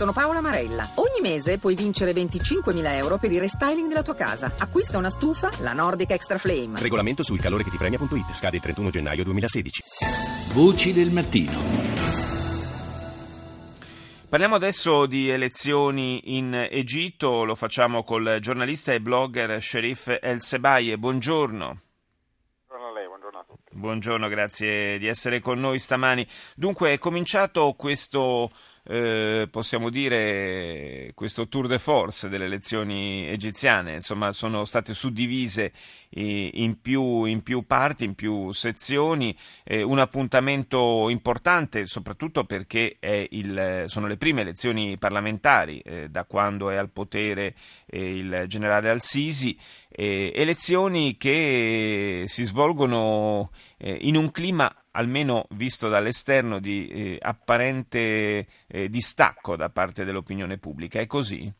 Sono Paola Marella. Ogni mese puoi vincere 25.000 euro per il restyling della tua casa. Acquista una stufa, la Nordic Extra Flame. Regolamento sul calore che ti premia.it. Scade il 31 gennaio 2016. Voci del mattino. Parliamo adesso di elezioni in Egitto, lo facciamo col giornalista e blogger Sherif El Sebaye. Buongiorno. Buongiorno a lei, buongiorno a tutti. Buongiorno, grazie di essere con noi stamani. Dunque è cominciato questo eh, possiamo dire, questo tour de force delle elezioni egiziane, insomma sono state suddivise in più, in più parti, in più sezioni, eh, un appuntamento importante soprattutto perché il, sono le prime elezioni parlamentari eh, da quando è al potere eh, il generale Al-Sisi, elezioni che si svolgono eh, in un clima almeno visto dall'esterno, di eh, apparente eh, distacco da parte dell'opinione pubblica. È così?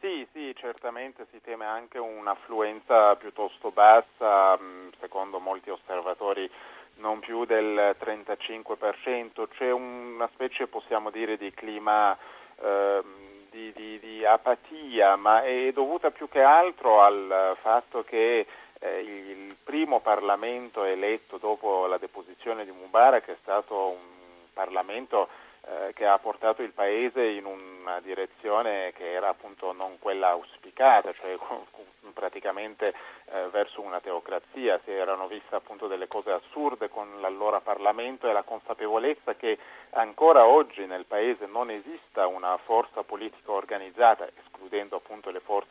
Sì, sì, certamente si teme anche un'affluenza piuttosto bassa, mm, secondo molti osservatori non più del 35%, c'è una specie, possiamo dire, di clima eh, di, di, di apatia, ma è dovuta più che altro al fatto che eh, il primo Parlamento eletto dopo la deposizione di Mubarak è stato un Parlamento eh, che ha portato il Paese in una direzione che era appunto non quella auspicata, cioè praticamente eh, verso una teocrazia, si erano viste appunto delle cose assurde con l'allora Parlamento e la consapevolezza che ancora oggi nel Paese non esista una forza politica organizzata, escludendo appunto le forze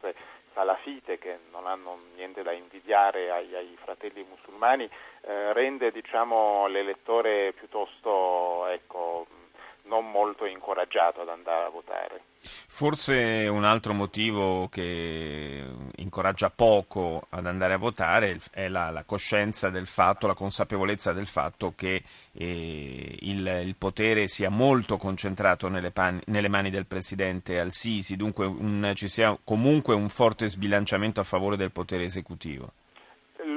salafite che non hanno niente da invidiare ai, ai fratelli musulmani, eh, rende diciamo, l'elettore piuttosto molto incoraggiato ad andare a votare. Forse un altro motivo che incoraggia poco ad andare a votare è la, la coscienza del fatto, la consapevolezza del fatto che eh, il, il, potere sia molto concentrato nelle, pan, nelle mani del presidente Al-Sisi, dunque un, ci sia comunque un forte sbilanciamento a favore del potere esecutivo.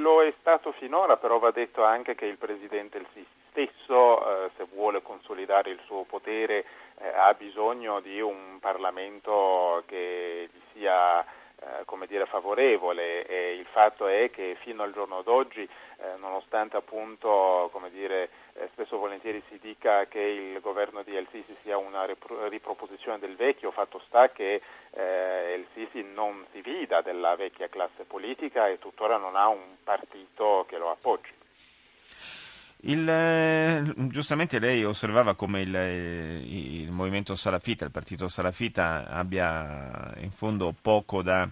Lo è stato finora, però va detto anche che il presidente El-Sisi stesso, eh, se vuole consolidare il suo potere, eh, ha bisogno di un Parlamento che gli sia come dire, favorevole e il fatto è che fino al giorno d'oggi, eh, nonostante appunto come dire, eh, spesso volentieri si dica che il governo di El Sisi sia una riproposizione del vecchio, fatto sta che eh, El Sisi non si fida della vecchia classe politica e tuttora non ha un partito che lo appoggi. Il, eh, giustamente lei osservava come il, il, movimento salafita, il partito salafita abbia in fondo poco da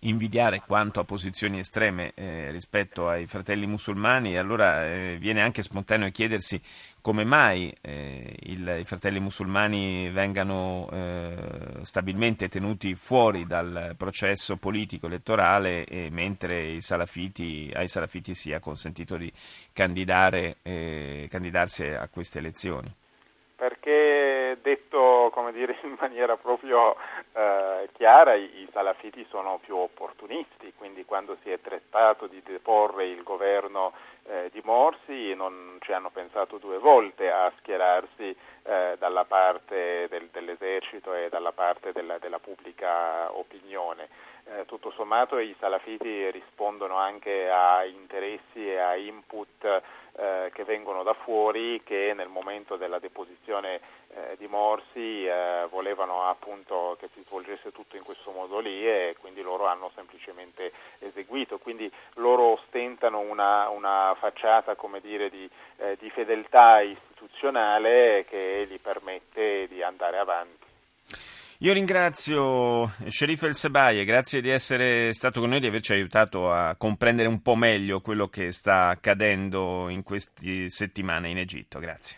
invidiare quanto a posizioni estreme eh, rispetto ai fratelli musulmani allora eh, viene anche spontaneo chiedersi come mai eh, il, i fratelli musulmani vengano eh, stabilmente tenuti fuori dal processo politico elettorale mentre salafiti, ai salafiti sia consentito di eh, candidarsi a queste elezioni. Perché detto dire, in maniera proprio eh, chiara, i, i, salafiti sono più opportunisti, quindi quando si è trattato di deporre il governo eh, di Morsi non ci hanno pensato due volte a schierarsi eh, dalla parte del, dell'esercito e dalla parte della, della pubblica opinione. Eh, tutto sommato i salafiti rispondono anche a interessi e a input eh, che vengono da fuori che nel momento della deposizione eh, di Morsi eh, volevano appunto che si svolgesse tutto in questo modo lì e quindi loro hanno semplicemente eseguito, quindi loro ostentano una, una facciata come dire, di, eh, di fedeltà istituzionale che gli permette di andare avanti. Io ringrazio Sherif El Sebaie, grazie di essere stato con noi di averci aiutato a comprendere un po' meglio quello che sta accadendo in queste settimane in Egitto. Grazie.